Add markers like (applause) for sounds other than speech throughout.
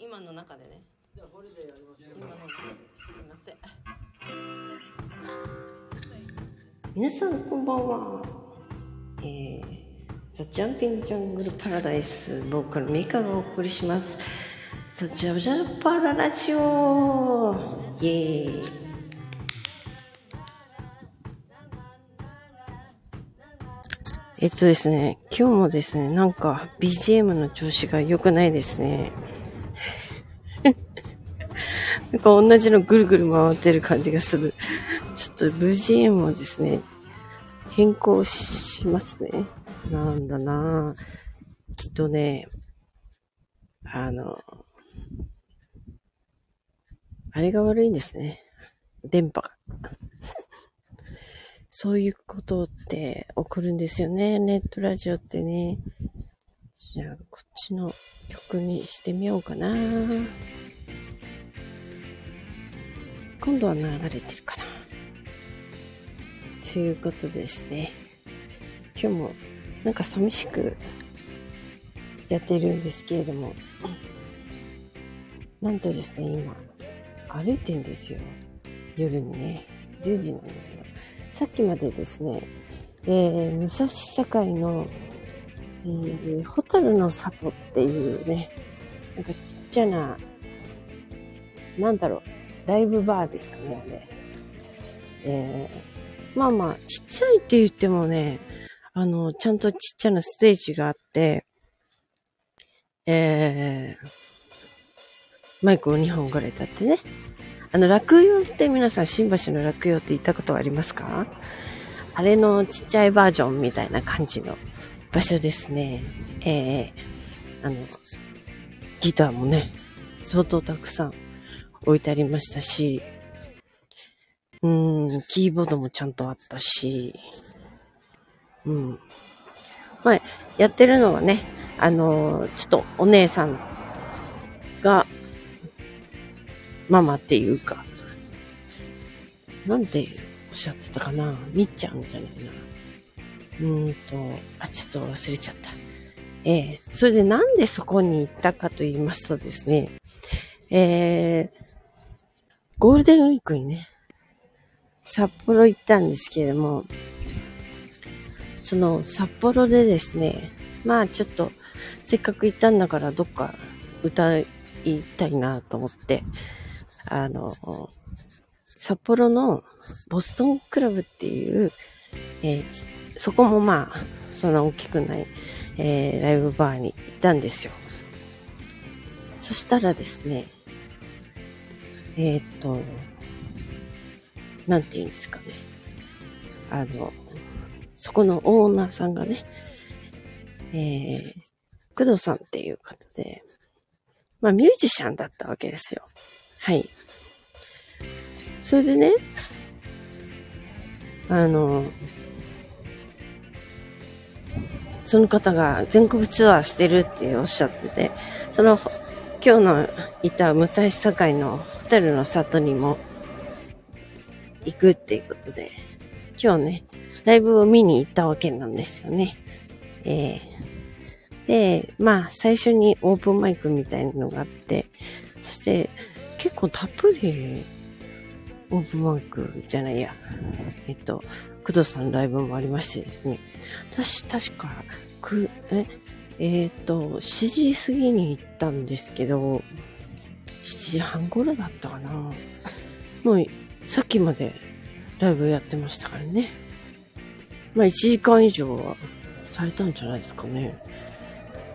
今の中でね。今の。中ですいません。皆さんこんばんは。えー、ザ・ジャンピング・ジャングル・パラダイスボーカルミカがお送りします。ザ・ジャブジャルパララジオイエーイ。えっとですね、今日もですね、なんか BGM の調子が良くないですね。なんか同じのぐるぐる回ってる感じがする。ちょっと BGM をですね、変更しますね。なんだなぁ。きっとね、あの、あれが悪いんですね。電波が。そういうことって起こるんですよね。ネットラジオってね。じゃあ、こっちの曲にしてみようかな。今度は流れてるかな。ということですね。今日もなんか寂しくやってるんですけれども、なんとですね、今、歩いてんですよ。夜にね、10時なんですけど。さっきまでですね、えー、武蔵境の、えー、ホタルの里っていうね、なんかちっちゃな、なんだろう、ライブバーですかね、あれ。えー、まあまあ、ちっちゃいって言ってもね、あの、ちゃんとちっちゃなステージがあって、えー、マイクを2本ぐらい立ってね、あの、落葉って皆さん新橋の落葉って行ったことありますか？あれのちっちゃいバージョンみたいな感じの場所ですね。えー、あの、ギターもね、相当たくさん置いてありましたし、うん、キーボードもちゃんとあったし、うん。まあ、やってるのはね、あの、ちょっとお姉さんがママっていうか、なんておっしゃってたかなみっちゃんじゃないな。うーんと、あ、ちょっと忘れちゃった。ええー、それでなんでそこに行ったかと言いますとですね、えー、ゴールデンウィークにね、札幌行ったんですけれども、その札幌でですね、まあちょっと、せっかく行ったんだからどっか歌いたいなと思って、あの、札幌のボストンクラブっていう、えー、そこもまあ、そんな大きくない、えー、ライブバーに行ったんですよ。そしたらですね、えー、っと、なんて言うんですかね。あの、そこのオーナーさんがね、えー、工藤さんっていう方で、まあミュージシャンだったわけですよ。はい。それでね、あの、その方が全国ツアーしてるっておっしゃってて、その、今日のいた武蔵境のルの里にも行くっていうことで、今日ね、ライブを見に行ったわけなんですよね。えー、で、まあ、最初にオープンマイクみたいなのがあって、そして、結構たっぷり、オープンマイクじゃないや。えっと、工藤さんのライブもありましてですね。私、確か、く、え、えっ、と、7時過ぎに行ったんですけど、7時半頃だったかな。もう、さっきまでライブやってましたからね。まあ、1時間以上はされたんじゃないですかね。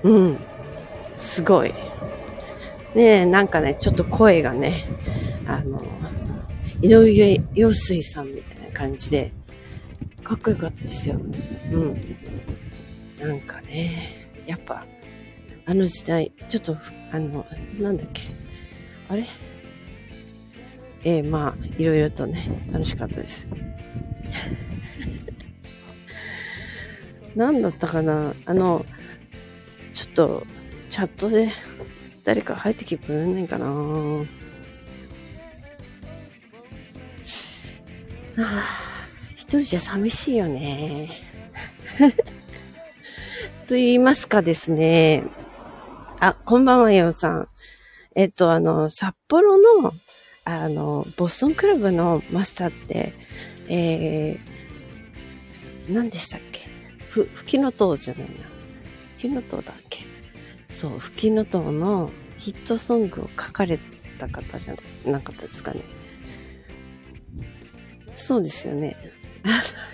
うん。すごい。ねなんかね、ちょっと声がね、あの、井上陽水さんみたいな感じで、かっこよかったですよ。うん。なんかね、やっぱ、あの時代、ちょっと、あの、なんだっけ、あれ？えー、まあ、いろいろとね、楽しかったです。何だったかな？あの、ちょっと、チャットで誰か入ってきてくれないかな？はあ、一人じゃ寂しいよね。(laughs) と言いますかですね。あ、こんばんは、ようさん。えっと、あの、札幌の、あの、ボストンクラブのマスターって、えー、何でしたっけ？ふ、吹きの塔じゃないな。吹きの塔だっけ？そう、吹きの塔のヒットソングを書かれた方じゃなかったですかね。そうですよね。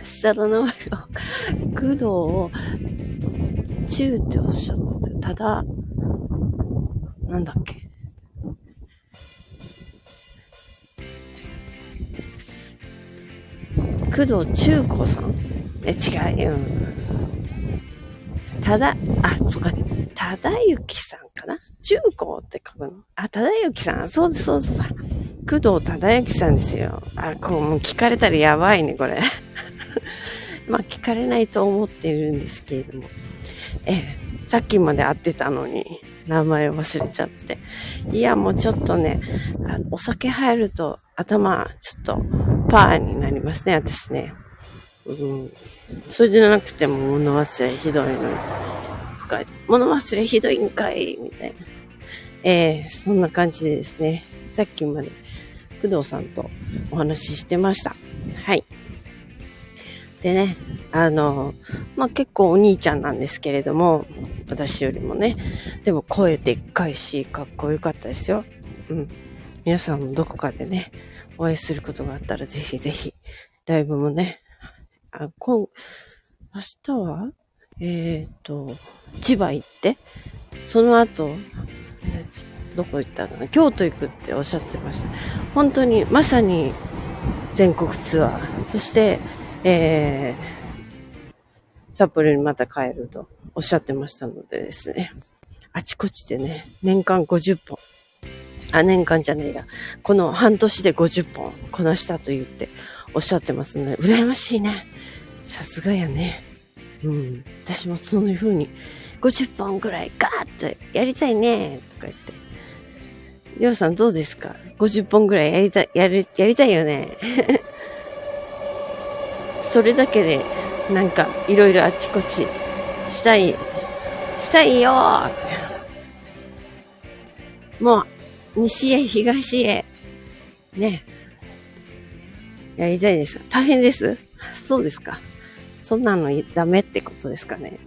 下の名前が、工藤中っておっしゃってた。ただ、なんだっけ？工藤中高さん？え、違うよ。ただ、あ、そっか、ただゆきさんかな？中高って書くの？あ、ただゆきさん。そうです、そうです。工藤ただゆきさんですよ。あ、こう、もう聞かれたらやばいね、これ。(laughs) まあ、聞かれないと思っているんですけれども。えさっきまで会ってたのに、名前忘れちゃって。いや、もうちょっとね、あお酒入ると頭、ちょっと、パーになりますね、私ね。うん。それでなくても物忘れひどいのに。とか、物忘れひどいんかいみたいな。えー、そんな感じでですね、さっきまで工藤さんとお話ししてました。はい。でね、あの、まあ、結構お兄ちゃんなんですけれども、私よりもね、でも声でっかいし、かっこよかったですよ。うん。皆さんもどこかでね、お会いすることがあったらぜひぜひ、ライブもね、あ、今、明日は？えっ、ー、と、千葉行って、その後、どこ行ったかな京都行くっておっしゃってました。本当に、まさに全国ツアー。そして、えー、札幌にまた帰るとおっしゃってましたのでですね。あちこちでね、年間50本。あ、年間じゃねえや。この半年で50本こなしたと言っておっしゃってますので、羨ましいね。さすがやね。うん。私もそういう風に50本くらいガーッとやりたいね。とか言って。りょうさんどうですか ?50 本くらいやりたい、やり、やりたいよね。(laughs) それだけで、なんか、いろいろあちこち、したい、したいよーもう、西へ東へ、ね。やりたいです。大変ですそうですか。そんなのダメってことですかね。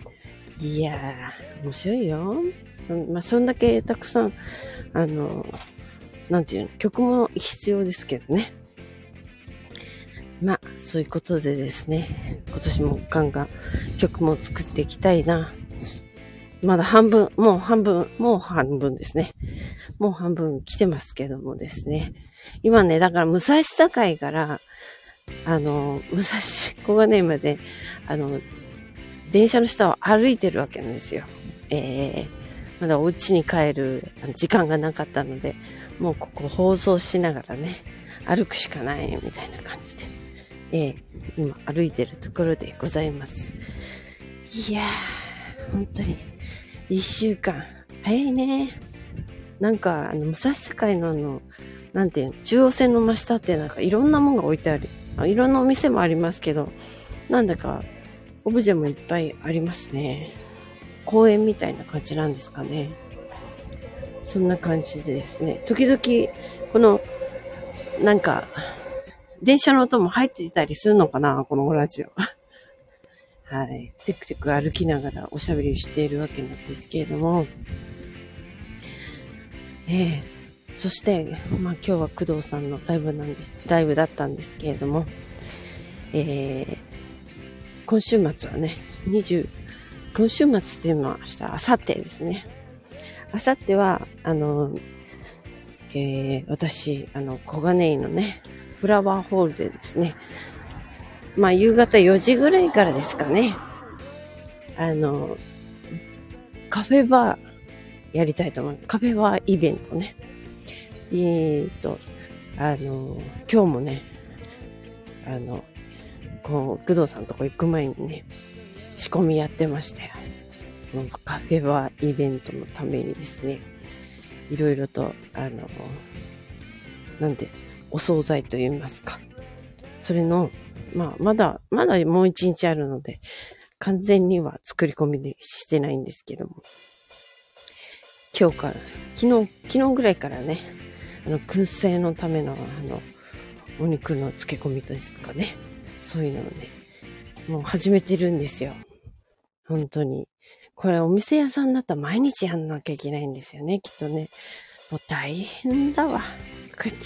いやー、面白いよ。そ,、まあ、そんだけたくさん、あの、なんていうの、曲も必要ですけどね。まあ、そういうことでですね、今年もガンガン曲も作っていきたいな。まだ半分、もう半分、もう半分ですね。もう半分来てますけどもですね。今ね、だから武蔵境から、あの、武蔵小金井まで、あの、電車の下を歩いてるわけなんですよ。えー、まだお家に帰る時間がなかったので、もうここ放送しながらね、歩くしかないみたいな感じで。えー、今歩いてるところでございます。いやー、本当に、一週間、早いね。なんか、あの、武蔵境のあの、なんていうの、中央線の真下ってなんかいろんなものが置いてある。あいろんなお店もありますけど、なんだか、オブジェもいっぱいありますね。公園みたいな感じなんですかね。そんな感じでですね、時々、この、なんか、電車の音も入っていたりするのかなこのラジオ。はい。テクテク歩きながらおしゃべりしているわけなんですけれども。ええー、そして、まあ今日は工藤さんのライブなんです、ライブだったんですけれども、えー、今週末はね、20、今週末って言いました。あさってですね。あさっては、あの、えー、私、あの、小金井のね、フラワーホールでですね、まあ夕方4時ぐらいからですかね、あの、カフェバーやりたいと思います。カフェバーイベントね。えーと、あの、今日もね、あの、こう、工藤さんとこ行く前にね、仕込みやってましたよ。カフェバーイベントのためにですね、いろいろと、あの、なんですお惣菜と言いますか。それの、まあ、まだ、まだもう一日あるので、完全には作り込みでしてないんですけども。今日から、昨日、昨日ぐらいからね、あの、燻製のための、あの、お肉の漬け込みですかね。そういうのをね、もう始めてるんですよ。本当に。これお店屋さんだったら毎日やんなきゃいけないんですよね、きっとね。もう大変だわ。こうやって。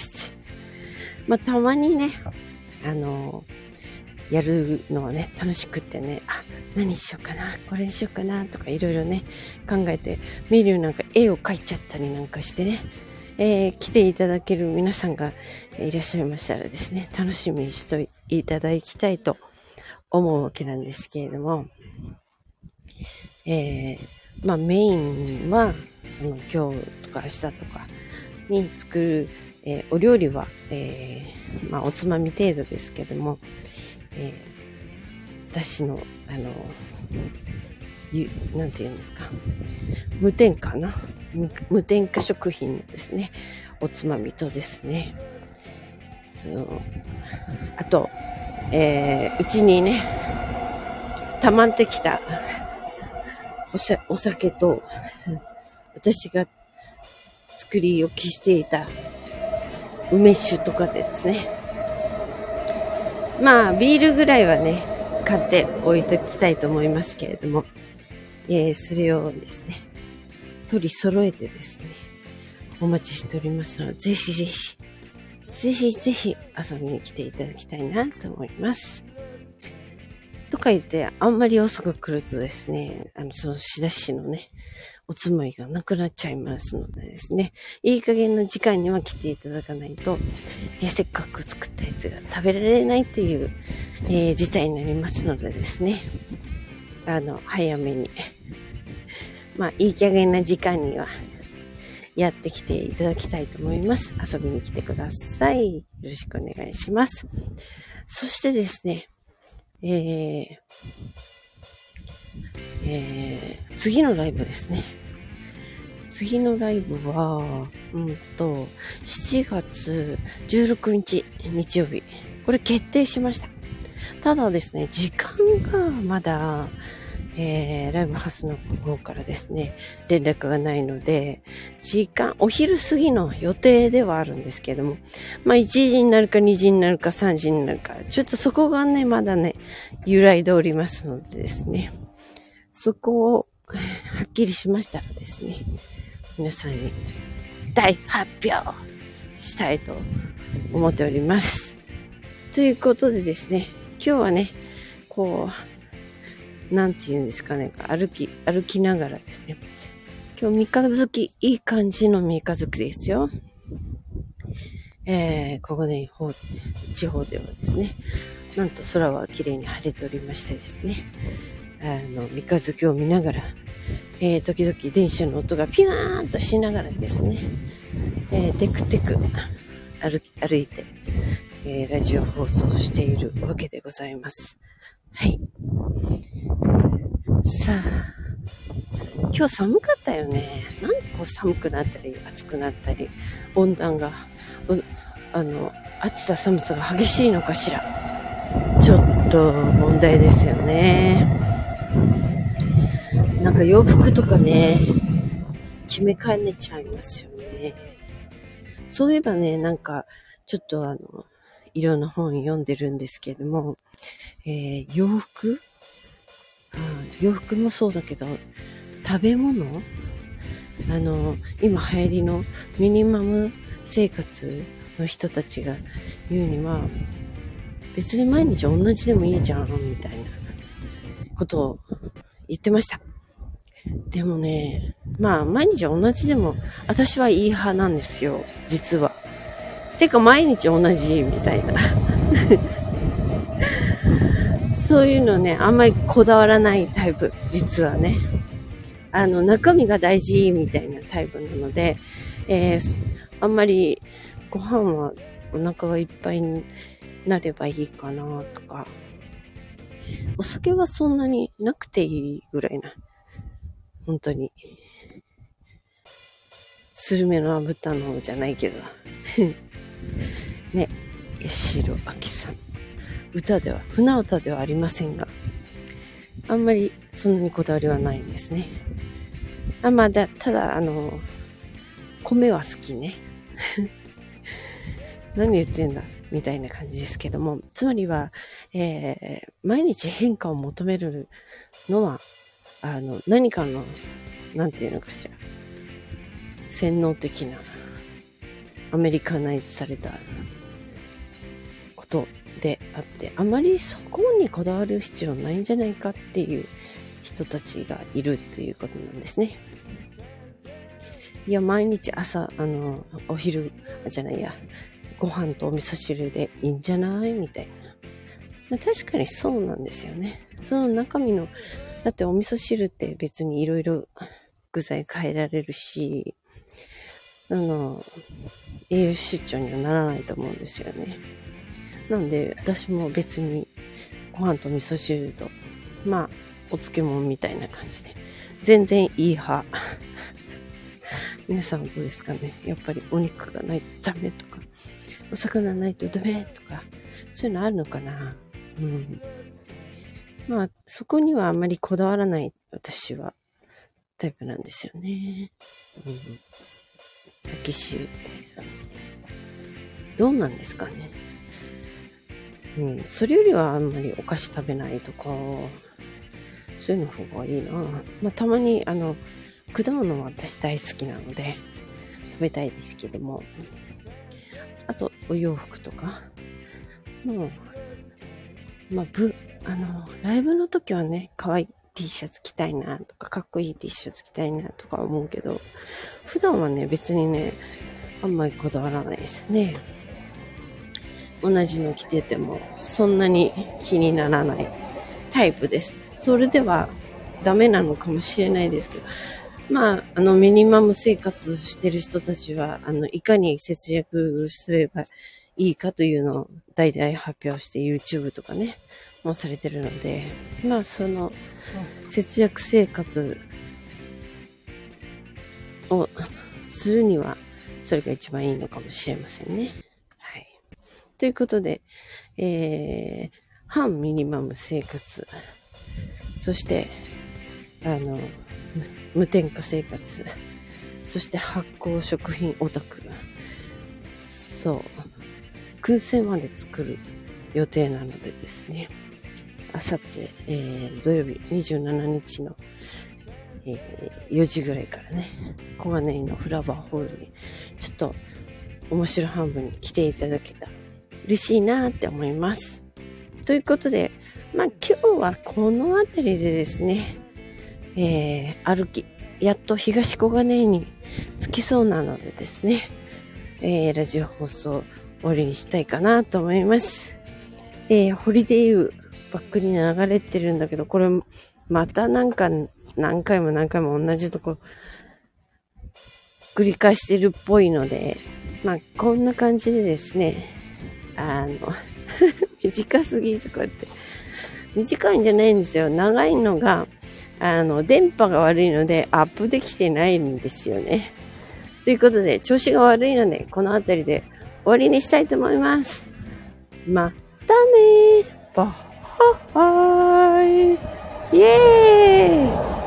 まあ、たまにね、あの、やるのはね、楽しくってね、あ、何しようかな、これにしようかな、とかいろいろね、考えて、メニューなんか絵を描いちゃったりなんかしてね、えー、来ていただける皆さんがいらっしゃいましたらですね、楽しみにしていただきたいと思うわけなんですけれども、えー、まあメインは、その今日とか明日とかに作る、えー、お料理は、えー、まあおつまみ程度ですけども、えー、私の、あの、ゆ、なんて言うんですか。無添加な無添加食品ですね。おつまみとですね。そう。あと、えー、うちにね、たまってきたおしゃお酒と、私が作り置きしていた梅酒とかですね。まあ、ビールぐらいはね、買って置いときたいと思いますけれども、えー、それをですね、取り揃えてですね、お待ちしておりますので、ぜひぜひ、ぜひぜひ遊びに来ていただきたいなと思います。とか言って、あんまり遅く来るとですね、あの、その仕出しのね、おつまみがなくなっちゃいますのでですね、いい加減な時間には来ていただかないと、えせっかく作ったやつが食べられないっていう、えー、事態になりますのでですね、あの、早めに、(laughs) まあ、いい加減な時間には、やってきていただきたいと思います。遊びに来てください。よろしくお願いします。そしてですね、えー、えー、次のライブですね。次のライブは、うんと、7月16日日曜日。これ決定しました。ただですね、時間がまだ、えー、ライブハウスの方からですね、連絡がないので、時間、お昼過ぎの予定ではあるんですけども、まあ1時になるか2時になるか3時になるか、ちょっとそこがね、まだね、揺らいでおりますのでですね、そこをはっきりしましたらですね、皆さんに大発表したいと思っております。ということでですね、今日はね、こう、なんて言うんですかね、歩き、歩きながらですね。今日三日月、いい感じの三日月ですよ。えー、ここで地方ではですね、なんと空は綺麗に晴れておりましてですね、の、三日月を見ながら、えー、時々電車の音がピューンとしながらですね、えー、テクテク歩歩いて、えー、ラジオ放送しているわけでございます。はい。さあ、今日寒かったよね。なんでこう寒くなったり、暑くなったり、温暖が、あの、暑さ寒さが激しいのかしら。ちょっと問題ですよね。なんか洋服とかね、決めかねちゃいますよね。そういえばね、なんか、ちょっとあの、いろんな本読んでるんですけれども、えー、洋服？うん洋服もそうだけど、食べ物？あの、今流行りのミニマム生活の人たちが言うには、別に毎日同じでもいいじゃん、みたいなことを言ってました。でもね、まあ毎日同じでも、私はいい派なんですよ、実は。てか毎日同じ、みたいな。(laughs) そういうのね、あんまりこだわらないタイプ、実はね。あの、中身が大事みたいなタイプなので、えー、あんまりご飯はお腹がいっぱいになればいいかなとか、お酒はそんなになくていいぐらいな、本当に。スルメの炙ったのじゃないけど。(laughs) ね、八代亜紀さん。歌では、船歌ではありませんが、あんまりそんなにこだわりはないんですね。あ、まあだ、ただ、あの、米は好きね。(laughs) 何言ってんだ？みたいな感じですけども、つまりは、えー、毎日変化を求めるのは、あの、何かの、なんていうのかしら、洗脳的な、アメリカナイズされたことであって、あまりそこにこだわる必要ないんじゃないかっていう人たちがいるということなんですね。いや、毎日朝、あの、お昼、じゃないや、ご飯とお味噌汁でいいんじゃない？みたいな。確かにそうなんですよね。その中身の、だってお味噌汁って別にいろいろ具材変えられるし、あの、栄養失調にはならないと思うんですよね。なんで、私も別にご飯と味噌汁と、まあ、お漬物みたいな感じで、全然いい派。(laughs) 皆さんどうですかね？やっぱりお肉がないとダメとか、お魚ないとダメとか、そういうのあるのかな？うん。まあ、そこにはあまりこだわらない私はタイプなんですよね。うん。焼き臭って。どうなんですかね。うん。それよりはあんまりお菓子食べないとか、そういうの方がいいな。まあ、たまに、あの、果物は私大好きなので、食べたいですけども。あと、お洋服とか。もう、まあ、ぶ、あの、ライブの時はね、可愛い T シャツ着たいなとか、かっこいい T シャツ着たいなとか思うけど、普段はね、別にね、あんまりこだわらないですね。同じの着てても、そんなに気にならないタイプです。それではダメなのかもしれないですけど、まあ、あの、ミニマム生活してる人たちは、あの、いかに節約すればいいかというのを大々発表して YouTube とかね、もされてるので、まあ、その、節約生活をするには、それが一番いいのかもしれませんね。はい。ということで、えー、反ミニマム生活そして、あの、無添加生活。そして発酵食品オタク。そう。燻製まで作る予定なのでですね。あさって、えー、土曜日27日の、えー、4時ぐらいからね、小金井のフラワーホールに、ちょっと面白半分に来ていただけたら嬉しいなって思います。ということで、まあ今日はこの辺りでですね、えー、歩き、やっと東小金井に着きそうなのでですね、えー、ラジオ放送終わりにしたいかなと思います。えー、ホリデーユーバックに流れてるんだけど、これまたなんか何回も何回も同じとこ繰り返してるっぽいので、まあこんな感じでですね、あの (laughs) 短すぎとかって短いんじゃないんですよ。長いのが、あの、電波が悪いのでアップできてないんですよね。ということで、調子が悪いので、この辺りでわりにしたいと思います。またねー。バッハッハーイ。イェーイ